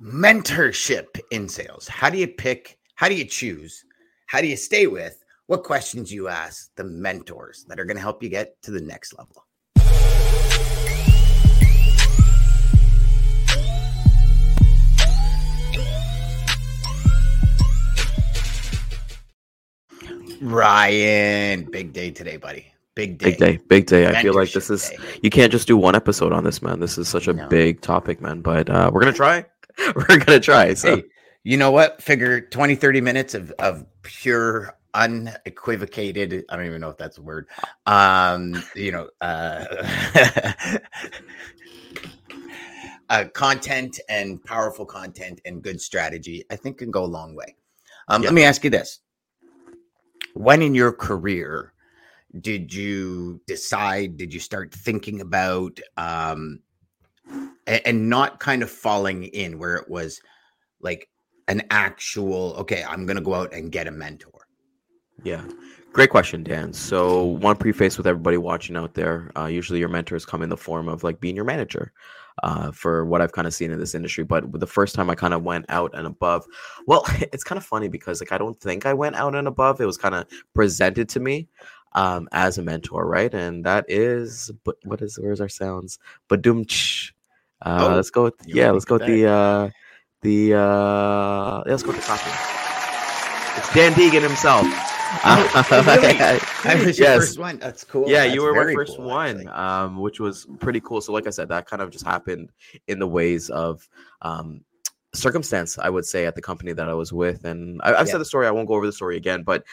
mentorship in sales. How do you pick? How do you choose? How do you stay with? What questions you ask the mentors that are going to help you get to the next level? Ryan, big day today, buddy. Big day. Big day. Big day. I feel like this is day. you can't just do one episode on this, man. This is such a No. big topic, man. But uh we're gonna try. We're gonna try. So Hey, you know what? Figure 20, 30 minutes of, of pure, unequivocated, I don't even know if that's a word. Um, you know, uh, uh content and powerful content and good strategy, I think can go a long way. Um, Yeah. let me ask you this. When in your career did you decide, did you start thinking about um and not kind of falling in where it was like an actual okay i'm gonna go out and get a mentor yeah. Great question, Dan. So one preface with everybody watching out there. Uh, usually your mentors come in the form of like being your manager. Uh, for what I've kind of seen in this industry, but the first time I kind of went out and above, well, it's kind of funny because like I don't think I went out and above. It was kind of presented to me um, as a mentor, right? And that is, but what is where's our sounds? but Badum. Uh, Oh, let's go with yeah. Let's go do with the uh, the uh, yeah, let's go with the copy. It's Dan Deigan himself. Oh, really? i was your Yes. first one that's cool Yeah, That's you were my first cool, one, um, which was pretty cool. So, like I said, that kind of just happened in the ways of um, circumstance, I would say, at the company that I was with. And I, I've Yeah. said the story. I won't go over the story again, but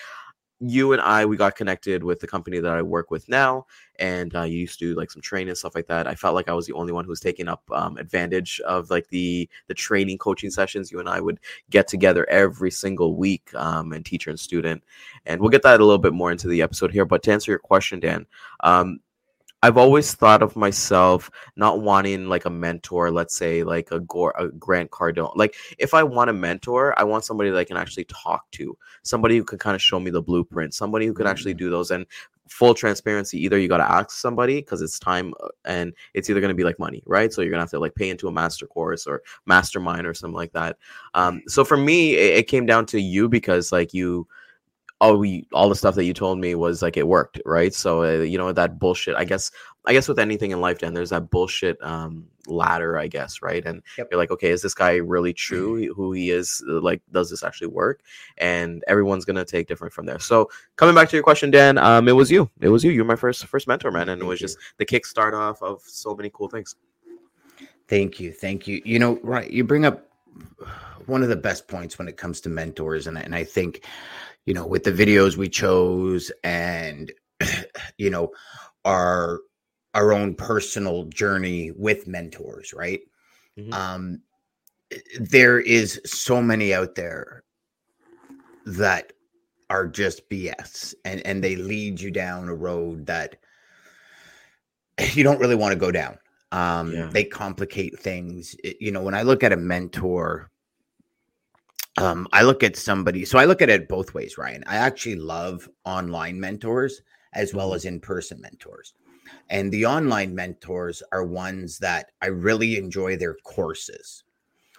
you and I, we got connected with the company that I work with now, and uh, used to do like some training and stuff like that. I felt like I was the only one who was taking up um, advantage of like the the training coaching sessions. You and I would get together every single week, um, and teacher and student, and we'll get that a little bit more into the episode here. But to answer your question, Dan, um, I've always thought of myself not wanting like a mentor, let's say like a, Gore, a Grant Cardone. Like if I want a mentor, I want somebody that I can actually talk to, somebody who can kind of show me the blueprint, somebody who can actually do those. And full transparency, either you got to ask somebody because it's time uh, and it's either going to be like money, right? So you're gonna have to like pay into a master course or mastermind or something like that. Um, so for me, it, it came down to you because like you all we all the stuff that you told me was like it worked right? So uh, you know that bullshit i guess i guess with anything in life dan there's that bullshit um ladder i guess right? And Yep. you're like okay is this guy really true? Who he is? Uh, like does this actually work? And everyone's gonna take different from there. So coming back to your question dan um it was you. It was you. You're my first first mentor man and it was you. just the kickstart off of so many cool things. Thank you. Thank you. You know right you bring up one of the best points when it comes to mentors and, and i think you know with the videos we chose and you know our our own personal journey with mentors right Mhm. um there is so many out there that are just bs and and they lead you down a road that you don't really want to go down um Yeah. they complicate things It- you know when i look at a mentor um i look at somebody so i look at it both ways ryan i actually love online mentors as well Mhm. as in-person mentors and the online mentors are ones that i really enjoy their courses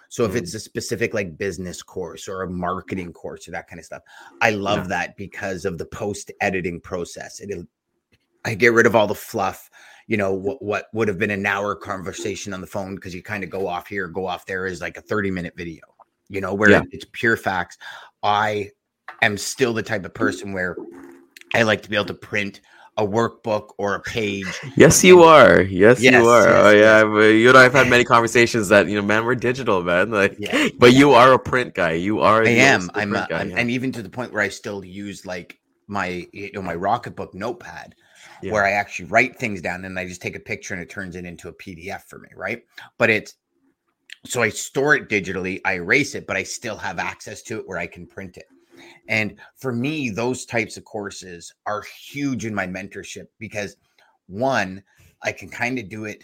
so if Mm. it's a specific like business course or a marketing course or that kind of stuff i love Yeah. that because of the post editing process it i get rid of all the fluff you know what, what would have been an hour conversation on the phone because you kind of go off here go off there is like a 30 minute video you know where Yeah. it's pure facts i am still the type of person where i like to be able to print a workbook or a page Yes, you are. Yes, Yes, you are. yes, oh yeah, yes. you and I have had many conversations that you know, man, we're digital, man. Like, Yeah. but you are a print guy. You are. I am. I'm, a, guy, I'm- yeah. and even to the point where I still use like my you know my Rocketbook notepad, Yeah. where I actually write things down and I just take a picture and it turns it into a PDF for me, right? But it's so I store it digitally, I erase it, but I still have access to it where I can print it. And for me, those types of courses are huge in my mentorship because one, I can kind of do it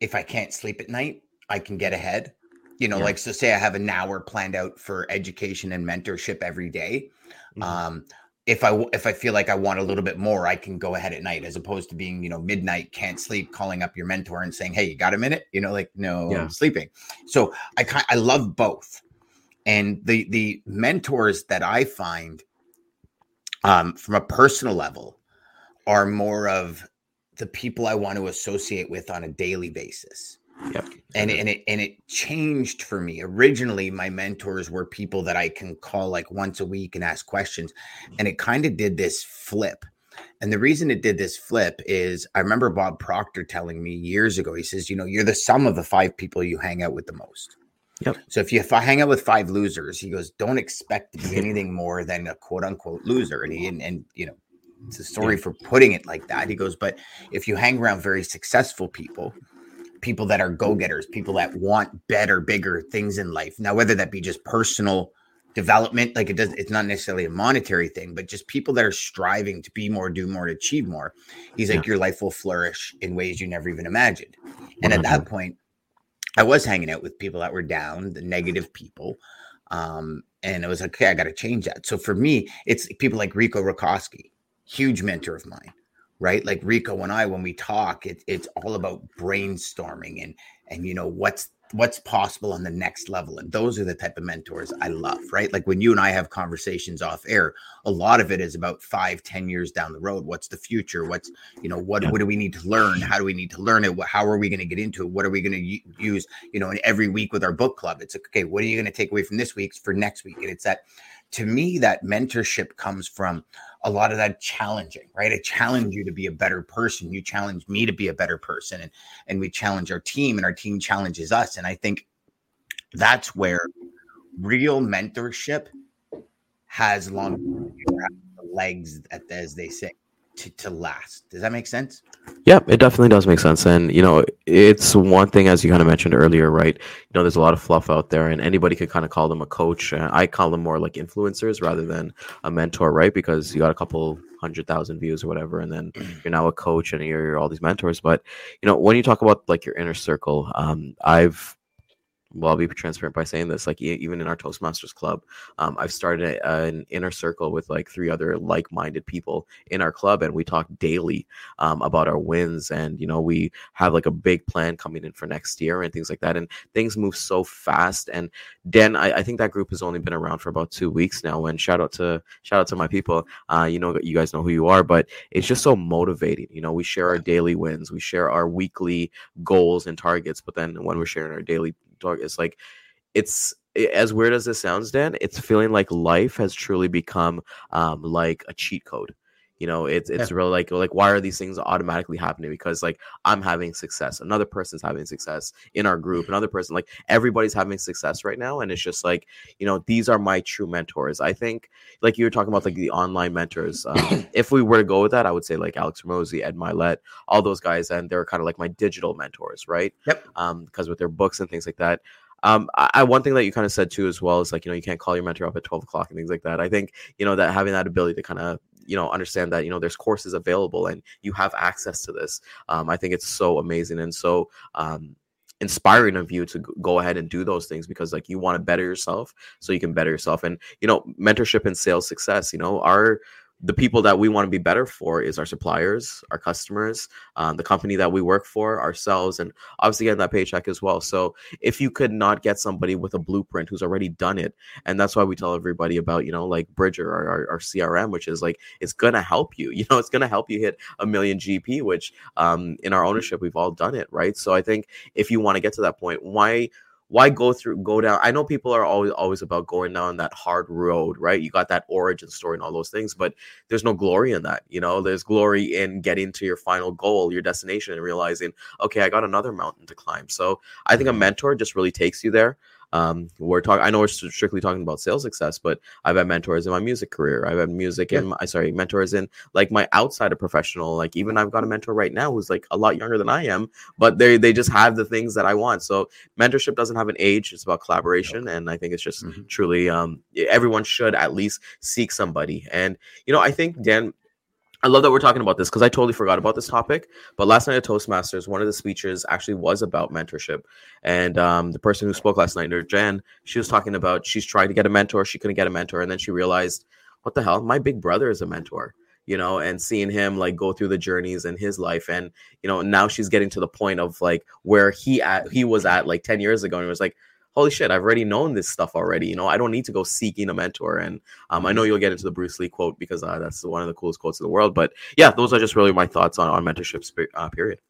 if I can't sleep at night, I can get ahead. You know, Yeah. like so say I have an hour planned out for education and mentorship every day. Mhm. Um, if I if I feel like I want a little bit more, I can go ahead at night as opposed to being, you know, midnight, can't sleep, calling up your mentor and saying, "Hey, you got a minute?" You know, like, "No, yeah. I'm sleeping." So I kind I love both. And the the mentors that I find um from a personal level are more of the people I want to associate with on a daily basis. Yep. And and it and it changed for me. Originally, my mentors were people that I can call like once a week and ask questions. And it kind of did this flip. And the reason it did this flip is I remember Bob Proctor telling me years ago, he says, you know, you're the sum of the five people you hang out with the most. Yep. So if you if I hang out with five losers, he goes, don't expect to be anything more than a quote unquote loser. And he and, and you know, it's a story for putting it like that. He goes, but if you hang around very successful people, people that are go-getters, people that want better, bigger things in life. Now, whether that be just personal development, like it does, it's not necessarily a monetary thing, but just people that are striving to be more, do more, to achieve more. He's like, yeah. your life will flourish in ways you never even imagined. And at that point, I was hanging out with people that were down, the negative people. Um, and it was like, okay, I got to change that. So for me, it's people like Rico Racosky, huge mentor of mine right? Like Rico and I, when we talk, it, it's all about brainstorming and and you know what's what's possible on the next level. And those are the type of mentors I love, right? Like when you and I have conversations off air, a lot of it is about five, ten years down the road. What's the future? What's, you know, what, what do we need to learn? How do we need to learn it? How are we going to get into it? What are we going to use, you know, and every week with our book club? It's like, okay, what are you going to take away from this week for next week? And it's that to me, that mentorship comes from a lot of that challenging, right? I challenge you to be a better person. You challenge me to be a better person. And, and we challenge our team, and our team challenges us. And I think that's where real mentorship has long legs, as they say to, to last. Does that make sense? Yeah, it definitely does make sense. And, you know, it's one thing, as you kind of mentioned earlier, right? You know, there's a lot of fluff out there, and anybody could kind of call them a coach. I call them more like influencers rather than a mentor, right? Because you got a couple hundred thousand views or whatever, and then you're now a coach and you're, you're all these mentors. But, you know, when you talk about like your inner circle, um, I've well, I'll be transparent by saying this. Like even in our Toastmasters club, um, I've started a, an inner circle with like three other like-minded people in our club, and we talk daily um, about our wins. And you know, we have like a big plan coming in for next year and things like that. And things move so fast. And Dan, I, I think that group has only been around for about two weeks now. And shout out to shout out to my people. Uh, you know, you guys know who you are, but it's just so motivating. You know, we share our daily wins, we share our weekly goals and targets, but then when we're sharing our daily It's like it's as weird as this sounds, Dan. It's feeling like life has truly become um, like a cheat code you know it's it's yeah. really like like why are these things automatically happening? Because like i'm having success another person's having success in our group another person like everybody's having success right now and it's just like you know these are my true mentors. I think like you were talking about like the online mentors um, if we were to go with that i would say like alex Hormozi, ed Mylett, all those guys and they're kind of like my digital mentors right? Yep. Um because with their books and things like that. Um, I, one thing that you kind of said too as well is like you know you can't call your mentor up at twelve o'clock and things like that. I think you know that having that ability to kind of you know understand that you know there's courses available and you have access to this um, i think it's so amazing and so um, inspiring of you to go ahead and do those things because like you want to better yourself so you can better yourself and you know mentorship and sales success you know our the people that we want to be better for is our suppliers, our customers, um, the company that we work for, ourselves, and obviously getting that paycheck as well. So if you could not get somebody with a blueprint who's already done it, and that's why we tell everybody about you know like Bridger, or our, our CRM, which is like it's gonna help you. You know, it's gonna help you hit a million GP, which um, in our ownership we've all done it, right? So I think if you want to get to that point, why why go through go down? I know people are always always about going down that hard road right? You got that origin story and all those things but there's no glory in that you know? There's glory in getting to your final goal your destination and realizing okay i got another mountain to climb. So i think a mm-hmm. mentor just really takes you there um, we're talking. I know we're strictly talking about sales success, but I've had mentors in my music career. I've had music yeah. in my sorry mentors in like my outside of professional. Like even I've got a mentor right now who's like a lot younger than I am, but they they just have the things that I want. So mentorship doesn't have an age. It's about collaboration, and I think it's just mm-hmm. truly um, everyone should at least seek somebody. And you know, I think Dan I love that we're talking about this because I totally forgot about this topic. But last night at Toastmasters, one of the speeches actually was about mentorship. And um, the person who spoke last night, Jen, she was talking about she's trying to get a mentor. She couldn't get a mentor. And then she realized, what the hell? My big brother is a mentor you know, and seeing him like go through the journeys in his life. And, you know, now she's getting to the point of like where he at he was at like 10 years ago and it was like, holy shit, I've already known this stuff already. You know, I don't need to go seeking a mentor. And um, I know you'll get into the Bruce Lee quote because uh, that's one of the coolest quotes in the world. But yeah, those are just really my thoughts on, on mentorship uh, period.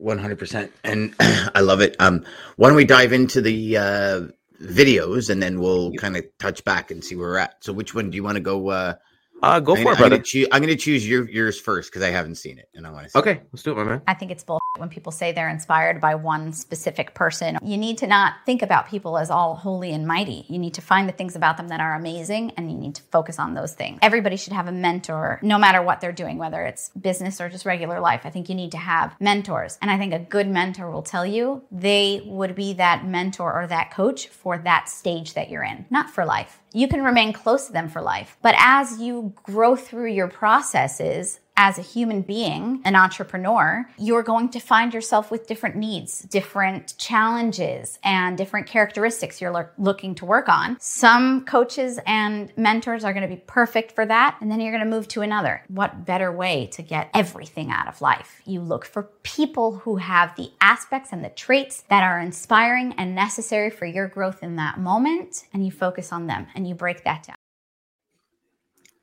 100%. And I love it. Um, why don't we dive into the uh, videos and then we'll kind of touch back and see where we're at. So which one do you want to go uh, go I'm for gonna, it, brother. I'm gonna, choose, I'm gonna choose your, yours first because I haven't seen it and I want to see. Okay, let's do it, my man. I think it's bull when people say they're inspired by one specific person. You need to not think about people as all holy and mighty. You need to find the things about them that are amazing and you need to focus on those things. Everybody should have a mentor, no matter what they're doing, whether it's business or just regular life. I think you need to have mentors. And I think a good mentor will tell you they would be that mentor or that coach for that stage that you're in, not for life you can remain close to them for life. But as you grow through your processes, as a human being, an entrepreneur, you're going to find yourself with different needs, different challenges, and different characteristics you're lo- looking to work on. Some coaches and mentors are going to be perfect for that, and then you're going to move to another. What better way to get everything out of life? You look for people who have the aspects and the traits that are inspiring and necessary for your growth in that moment, and you focus on them and you break that down.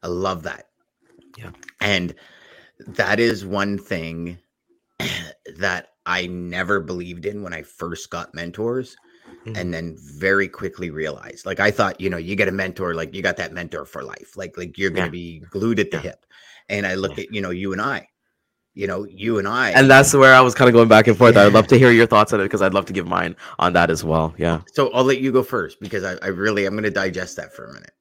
I love that. Yeah. And that is one thing that I never believed in when I first got mentors. Mm-hmm. And then very quickly realized, like I thought, you know, you get a mentor, like you got that mentor for life, like like you're gonna yeah. be glued at the yeah. hip. And I look yeah. at, you know, you and I, you know, you and I, and that's where I was kind of going back and forth. I'd love to hear your thoughts on it because I'd love to give mine on that as well. Yeah. So I'll let you go first because I, I really I'm gonna digest that for a minute.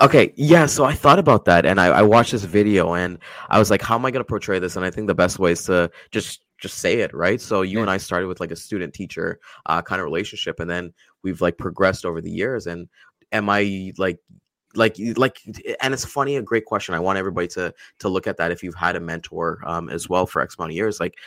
Okay, yeah. So I thought about that, and I, I watched this video, and I was like, "How am I going to portray this?" And I think the best way is to just just say it, right? So you yeah. and I started with like a student teacher uh, kind of relationship, and then we've like progressed over the years. And am I like like like and it's funny a great question i want everybody to to look at that if you've had a mentor um, as well for x amount of years like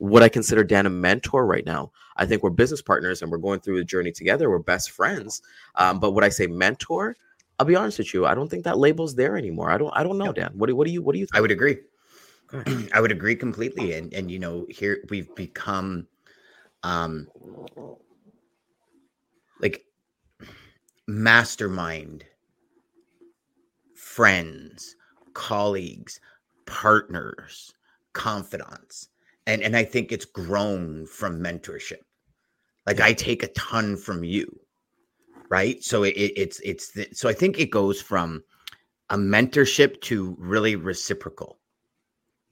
would i consider dan a mentor right now i think we're business partners and we're going through the journey together we're best friends um, but would i say mentor I'll be honest with you. I don't think that label's there anymore. I don't. I don't know, Dan. What do What do you What do you? Think? I would agree. I would agree completely. And and you know, here we've become, um, like mastermind friends, colleagues, partners, confidants, and and I think it's grown from mentorship. Like I take a ton from you right? So it, it's it's the, so I think it goes from a mentorship to really reciprocal,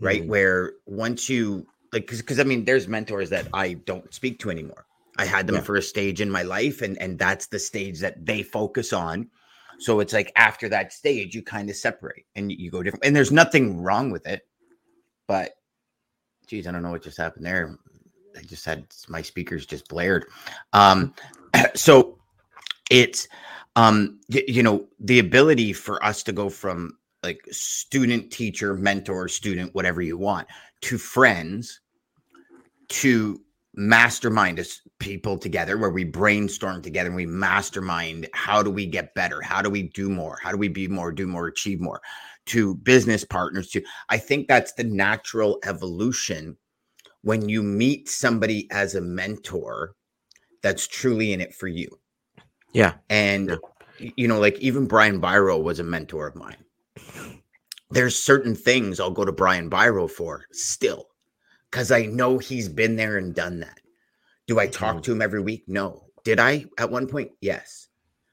right? Mm-hmm. Where once you like, because I mean, there's mentors that I don't speak to anymore. I had them yeah. for a stage in my life, and and that's the stage that they focus on. So it's like after that stage, you kind of separate and you, you go different. And there's nothing wrong with it, but geez, I don't know what just happened there. I just had my speakers just blared. Um, so it's um you know the ability for us to go from like student teacher mentor student whatever you want to friends to mastermind us people together where we brainstorm together and we mastermind how do we get better how do we do more how do we be more do more achieve more to business partners to i think that's the natural evolution when you meet somebody as a mentor that's truly in it for you yeah. And, yeah. you know, like even Brian Byro was a mentor of mine. There's certain things I'll go to Brian Byro for still because I know he's been there and done that. Do I talk mm-hmm. to him every week? No. Did I at one point? Yes.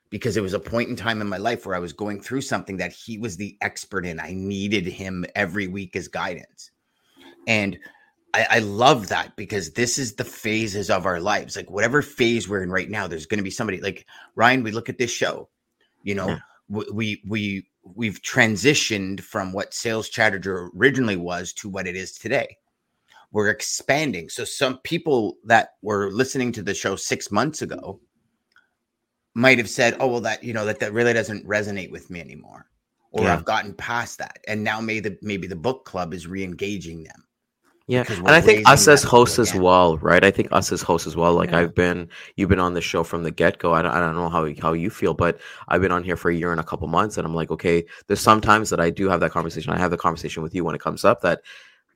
Because it was a point in time in my life where I was going through something that he was the expert in. I needed him every week as guidance. And I, I, love that because this is the phases of our lives. Like whatever phase we're in right now, there's going to be somebody like Ryan. We look at this show, you know, yeah. we we we've transitioned from what Sales Chatter originally was to what it is today. We're expanding. So some people that were listening to the show six months ago might have said, "Oh well, that you know that that really doesn't resonate with me anymore," or yeah. I've gotten past that, and now maybe the maybe the book club is re-engaging them Yeah, and I think us as hosts as well, right? I think us as hosts as well. Like Yeah. I've been, you've been on the show from the get go. I don't, I don't know how how you feel, but I've been on here for a year and a couple months, and I'm like, okay, there's sometimes that I do have that conversation. I have the conversation with you when it comes up that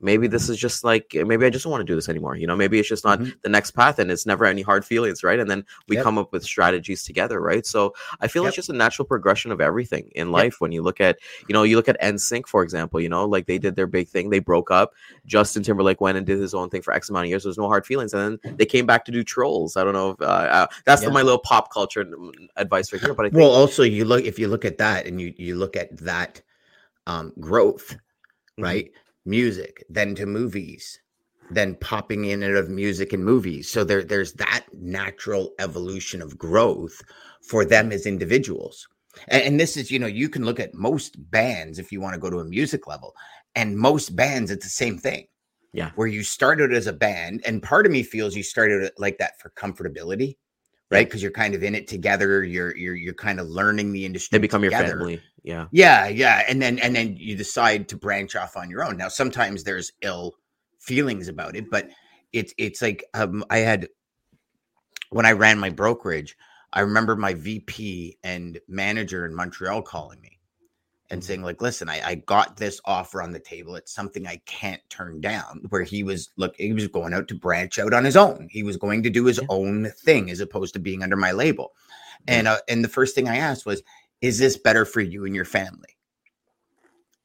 maybe this is just like maybe I just don't want to do this anymore. You know, maybe it's just not Mhm. the next path, and it's never any hard feelings, right? And then we Yep. come up with strategies together, right? So I feel Yep. it's just a natural progression of everything in life. When you look at, you know, you look at NSYNC, for example, you know, like they did their big thing, they broke up. Justin Timberlake went and did his own thing for X amount of years. There's no hard feelings, and then they came back to do Trolls. I don't know if uh, uh, that's Yeah. my little pop culture mm, advice right here, but I think Well, also you look if you look at that and you you look at that um, growth, Mhm. right? Music, then to movies, then popping in and out of music and movies. So there there's that natural evolution of growth for them as individuals. And, and this is, you know, you can look at most bands if you want to go to a music level, and most bands it's the same thing. Yeah. Where you started as a band, and part of me feels you started like that for comfortability. Right? Because you're kind of in it together. You're you're you're kind of learning the industry. they become your family. Yeah, Yeah, yeah, and then and then you decide to branch off on your own. Now, sometimes there's ill feelings about it, but it's it's like um, I had when I ran my brokerage. I remember my VP and manager in Montreal calling me and saying, like, listen, I, I got this offer on the table. It's something I can't turn down. Where he was look, he was going out to branch out on his own. He was going to do his Yeah. own thing as opposed to being under my label. And uh, and the first thing I asked was, is this better for you and your family?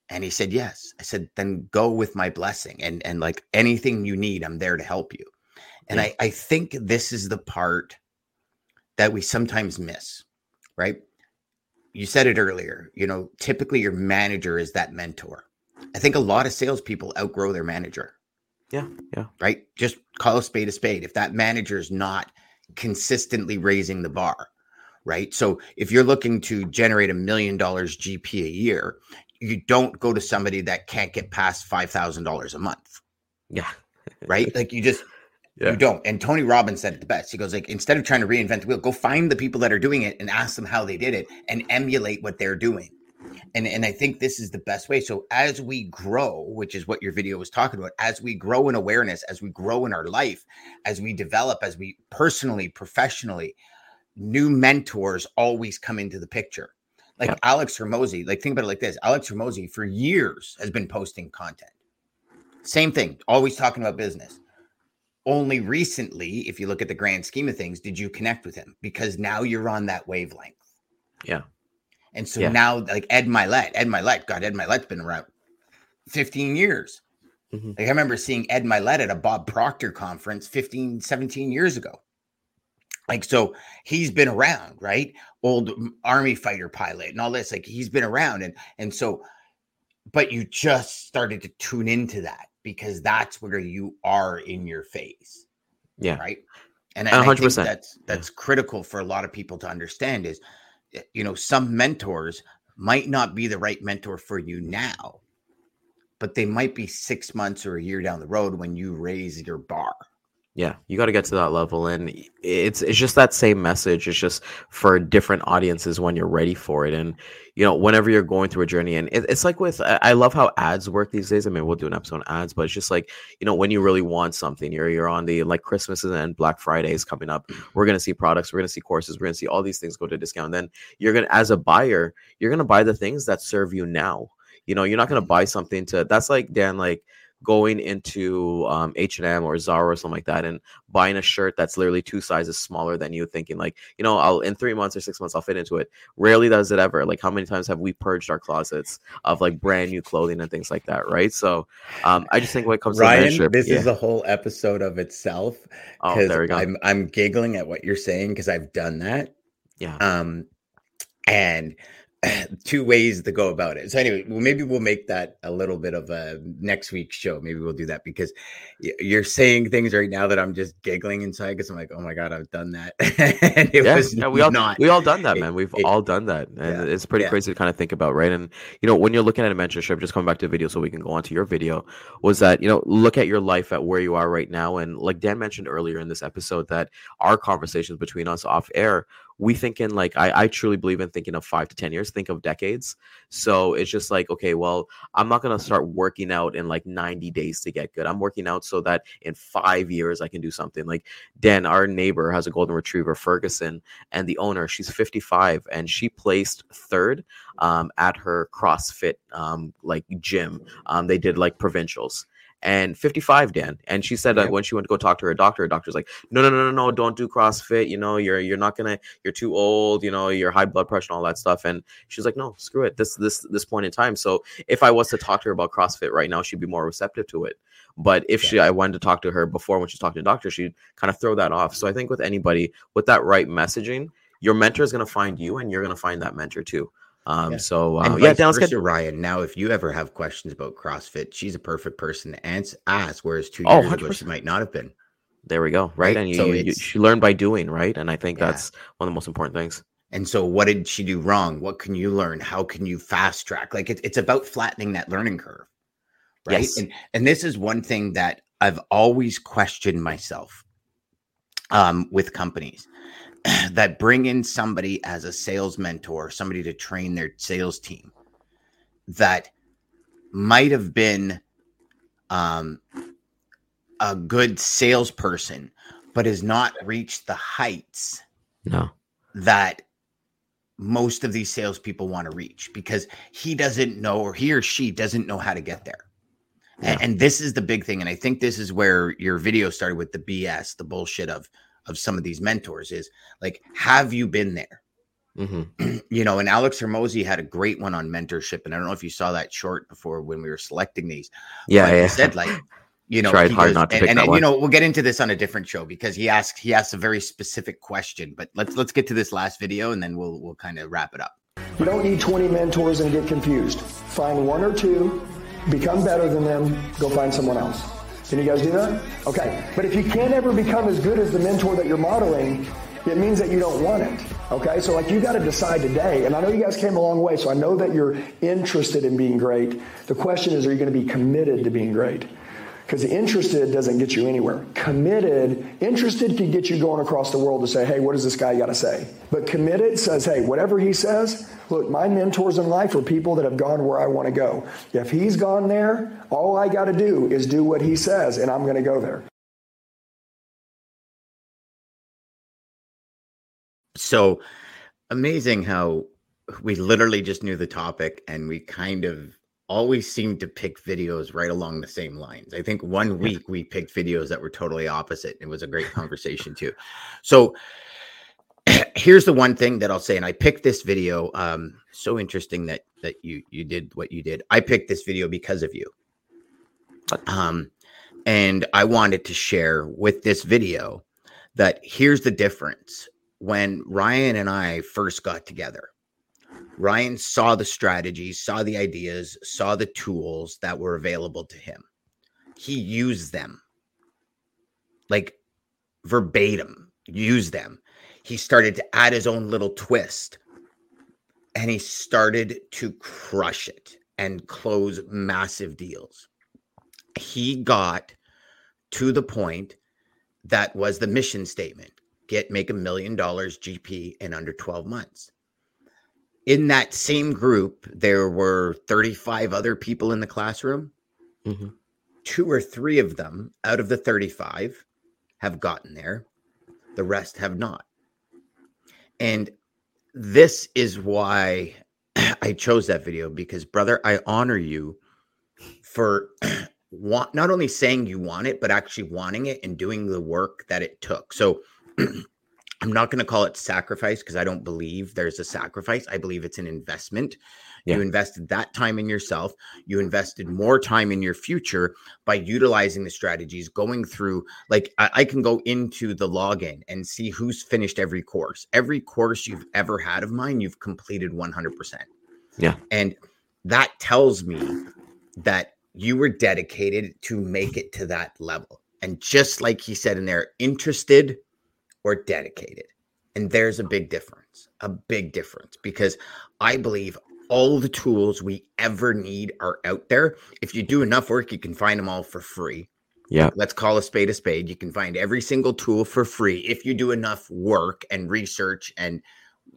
And he said, yes. I said, then go with my blessing. And and like anything you need, I'm there to help you. And Yeah. I, I think this is the part that we sometimes miss, right? You said it earlier, you know, typically your manager is that mentor. I think a lot of salespeople outgrow their manager. Yeah, yeah. Right. Just call a spade a spade. If that manager is not consistently raising the bar, right? So if you're looking to generate a million dollars GP a year, you don't go to somebody that can't get past $5,000 a month, yeah, right? like you just, Yeah. you don't. And Tony Robbins said it the best. He goes like, instead of trying to reinvent the wheel, go find the people that are doing it and ask them how they did it and emulate what they're doing. And, and I think this is the best way. So as we grow, which is what your video was talking about, as we grow in awareness, as we grow in our life, as we develop, as we personally, professionally, new mentors always come into the picture. Like Yep. Alex Hormozi, like think about it like this. Alex Hormozi for years has been posting content. Same thing, always talking about business. Only recently, if you look at the grand scheme of things, did you connect with him? Because now you're on that wavelength. Yeah. And so Yeah. now, like Ed Mylett, Ed Mylett, God, Ed Mylett's been around 15 years. Mhm. Like I remember seeing Ed Mylett at a Bob Proctor conference 15, 17 years ago. Like, so he's been around, right? Old army fighter pilot and all this. Like he's been around. And and so, but you just started to tune into that because that's where you are in your phase yeah. right? And, A and I think that's that's critical for a lot of people to understand is, eh, you know, some mentors might not be the right mentor for you now, but they might be six months or a year down the road when you raise your bar. Yeah, you got to get to that level, and it's it's just that same message. It's just for different audiences when you're ready for it, and you know whenever you're going through a journey. And it, it's like with I love how ads work these days. I mean, we'll do an episode on ads, but it's just like you know when you really want something, you're you're on the like Christmas and Black Friday is coming up. We're gonna see products, we're gonna see courses, we're gonna see all these things go to discount. And Then you're gonna as a buyer, you're gonna buy the things that serve you now. You know, you're not gonna buy something to that's like Dan like going into um, H&M or Zara or something like that and buying a shirt that's literally two sizes smaller than you thinking like you know I'll in 3 months or 6 months I'll fit into it rarely does it ever like how many times have we purged our closets of like brand new clothing and things like that right so um I just think when it comes to Ryan, mentorship this yeah. is a whole episode of itself. oh 'cause there we go I'm I'm giggling at what you're saying because I've done that. yeah Um, and two ways to go about it. So anyway, well, maybe we'll make that a little bit of a next week's show. Maybe we'll do that because you're saying things right now that I'm just giggling inside because I'm like, oh my god, I've done that. and it yeah, was yeah, we all not. we all done that, man. We've it- all done that, and yeah, it's pretty yeah. crazy to kind of think about, right? And you know, when you're looking at a mentorship, just coming back to the video, so we can go on to your video, was that you know, look at your life at where you are right now, and like Dan mentioned earlier in this episode, that our conversations between us off air, we thinking like I, I truly believe in thinking of five to ten years, think of decades. So it's just like, okay, well, I'm not gonna start working out in like 90 days to get good. I'm working out so that in five years I can do something. Like Dan, our neighbor, has a golden retriever, Ferguson, and the owner, she's 55 and she placed third um, at her CrossFit um, like gym. Um, they did like provincials and 55 dan. And she said that when she went to go talk to her doctor her doctor's like no no no no no don't do crossfit. You know you're you're not gonna you're too old you know you're high blood pressure and all that stuff. And she's like no screw it. This this this point in time. So if i was to talk to her about crossfit right now she'd be more receptive to it. But if yeah. she i wanted to talk to her before when she's talking to the doctor she'd kind of throw that off. So i think with anybody with that right messaging your mentor is going to find you and you're going to find that mentor too um, yeah. so uh, yeah, let's to Ryan. Now, if you ever have questions about CrossFit, she's a perfect person to answer, ask. Whereas two oh, years oh, ago, she might not have been. There we go. Right, right? and you, so you, you, learn by doing, right? And I think yeah. that's one of the most important things. And so, what did she do wrong? What can you learn? How can you fast track? Like it, it's about flattening that learning curve, right? Yes. And and this is one thing that I've always questioned myself um, with companies that bring in somebody as a sales mentor, somebody to train their sales team that might have been um, a good salesperson, but has not reached the heights no. that most of these salespeople want to reach because he doesn't know, or he or she doesn't know how to get there. Yeah. And, and this is the big thing. And I think this is where your video started with the BS, the bullshit of of some of these mentors is like, have you been there? Mm-hmm. you know, and Alex Hormozi had a great one on mentorship, and I don't know if you saw that short before when we were selecting these. Yeah, yeah. He said like, you know, tried hard goes, not to and, and, and you know, we'll get into this on a different show because he asked he asked a very specific question. But let's let's get to this last video, and then we'll we'll kind of wrap it up. You don't need 20 mentors and get confused. Find one or two, become better than them, go find someone else. Can you guys do that? Okay. But if you can't ever become as good as the mentor that you're modeling, it means that you don't want it. Okay? So, like, you got to decide today. And I know you guys came a long way, so I know that you're interested in being great. The question is, are you going to be committed to being great? Because interested doesn't get you anywhere. Committed, interested could get you going across the world to say, hey, what does this guy got to say? But committed says, hey, whatever he says, look, my mentors in life are people that have gone where I want to go. If he's gone there, all I got to do is do what he says, and I'm going to go there. So amazing how we literally just knew the topic and we kind of always seem to pick videos right along the same lines. I think one week we picked videos that were totally opposite. It was a great conversation too. So here's the one thing that I'll say, and I picked this video. Um, so interesting that that you you did what you did. I picked this video because of you. Um, and I wanted to share with this video that here's the difference when Ryan and I first got together Ryan saw the strategies, saw the ideas, saw the tools that were available to him. He used them like verbatim, used them. He started to add his own little twist and he started to crush it and close massive deals. He got to the point that was the mission statement get make a million dollars GP in under 12 months in that same group, there were 35 other people in the classroom. Mm-hmm. Two or three of them out of the 35 have gotten there, the rest have not. And this is why I chose that video because, brother, I honor you for want, not only saying you want it, but actually wanting it and doing the work that it took. So, I'm not going to call it sacrifice because I don't believe there's a sacrifice. I believe it's an investment. Yeah. You invested that time in yourself. You invested more time in your future by utilizing the strategies, going through, like, I, I, can go into the login and see who's finished every course. Every course you've ever had of mine, you've completed 100%. Yeah. And that tells me that you were dedicated to make it to that level. And just like he said in there, interested or dedicated. And there's a big difference, a big difference, because I believe all the tools we ever need are out there. If you do enough work, you can find them all for free. Yeah. Let's call a spade a spade. You can find every single tool for free if you do enough work and research and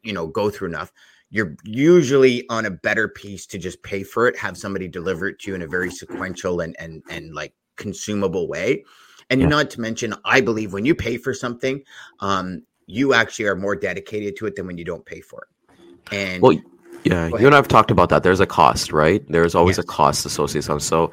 you know go through enough. you're usually on a better piece to just pay for it, have somebody deliver it to you in a very sequential and and and like consumable way. And Yeah. not to mention, I believe when you pay for something, um, you actually are more dedicated to it than when you don't pay for it. And Well, Yeah, you and I have talked about that. There's a cost, right? There's always a cost associated. with So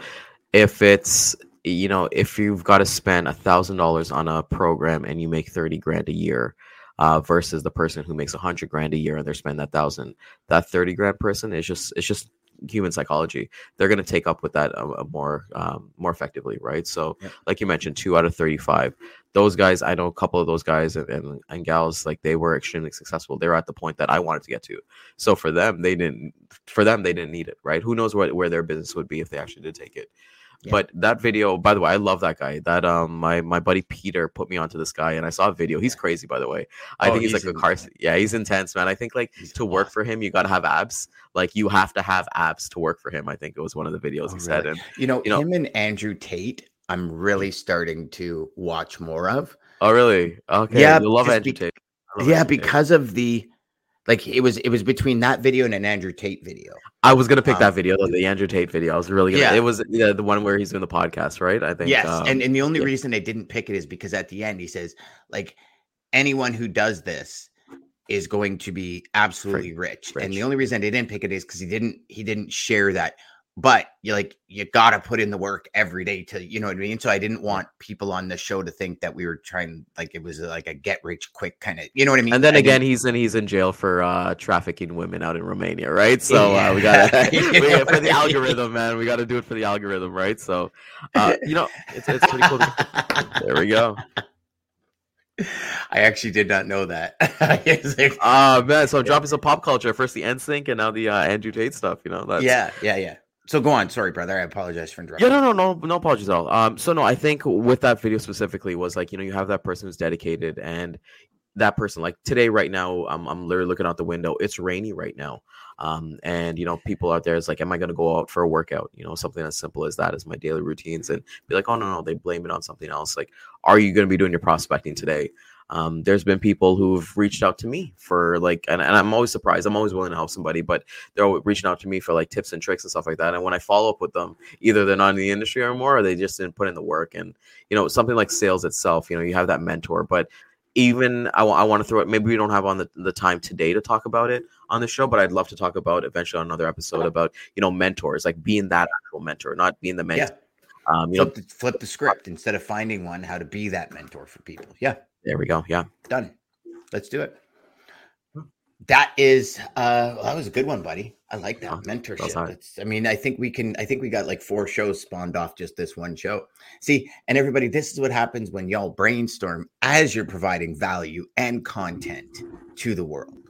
if it's you know, if you've got to spend a thousand dollars on a program and you make thirty grand a year, uh, versus the person who makes a hundred grand a year and they're spending that thousand, that thirty grand person is just it's just human psychology. They're going to take up with that uh, uh, more um, more effectively, right? So, Yep. like you mentioned, two out of thirty five. Those guys, I know a couple of those guys and, and, and gals, like they were extremely successful. They were at the point that I wanted to get to. So for them, they didn't. For them, they didn't need it, right? Who knows what where their business would be if they actually did take it. Yeah. But that video, by the way, I love that guy. That um, my my buddy Peter put me onto this guy, and I saw a video. He's crazy, by the way. I Oh, think he's, he's like a car. Yeah, he's intense, man. I think like He's to work for him, you got to have abs. Like you have to have abs to work for him. I think it was one of the videos Oh, he said. really? And you know, you know- him and Andrew Tate, I'm really starting to watch more of. oh, really? Okay. Yeah, you love Andrew bec- Tate. Love Yeah, Andrew Tate. because of the like it was it was between that video and an Andrew Tate video. I was gonna pick um, that video, the, the Andrew Tate video. I was really gonna. Yeah. It was yeah, the one where he's doing the podcast, right? I think. Yes, um, and and the only yeah. reason I didn't pick it is because at the end he says like anyone who does this is going to be absolutely rich. And the only reason I didn't pick it is because he didn't he didn't share that. But you like you gotta put in the work every day to you know what I mean. So I didn't want people on the show to think that we were trying like it was like a get rich quick kind of you know what I mean. and then I again, he's in he's in jail for uh, trafficking women out in Romania, right? So uh, we gotta You for the I mean? algorithm, man. We got to do it for the algorithm, right? So, uh, you know, it's it's pretty cool. to- there we go. I actually did not know that. Like- Ah man, so dropping some pop culture. First the NSYNC and now the uh, Andrew Tate stuff. You know, that's yeah, yeah, yeah. So go on. Sorry, brother. I apologize for interrupting. Yeah, no, no, no, no apologies at all. Um, so no, I think with that video specifically was like, you know, you have that person who's dedicated and that person, like today, right now, I'm I'm literally looking out the window. It's rainy right now. Um, and you know, people out there is like, am I gonna go out for a workout? You know, something as simple as that as my daily routines and be like, oh no, no, they blame it on something else. Like, are you gonna be doing your prospecting today? Um, there's been people who've reached out to me for like, and, and I'm always surprised. I'm always willing to help somebody, but they're reaching out to me for like tips and tricks and stuff like that. And when I follow up with them, either they're not in the industry anymore or they just didn't put in the work. And you know, something like sales itself, you know, you have that mentor, but even I want to throw it. Maybe we don't have on the, the time today to talk about it on the show, but I'd love to talk about eventually on another episode about you know mentors, like being that actual mentor, not being the mentor. Um, you know, the, flip the script instead of finding one how to be that mentor for people yeah there we go. Yeah, done. Let's do it. That is uh well, that was a good one buddy. I like that Yeah, mentorship. That's- i mean i think we can i think we got like four shows spawned off just this one show. See and everybody this is what happens when y'all brainstorm as you're providing value and content to the world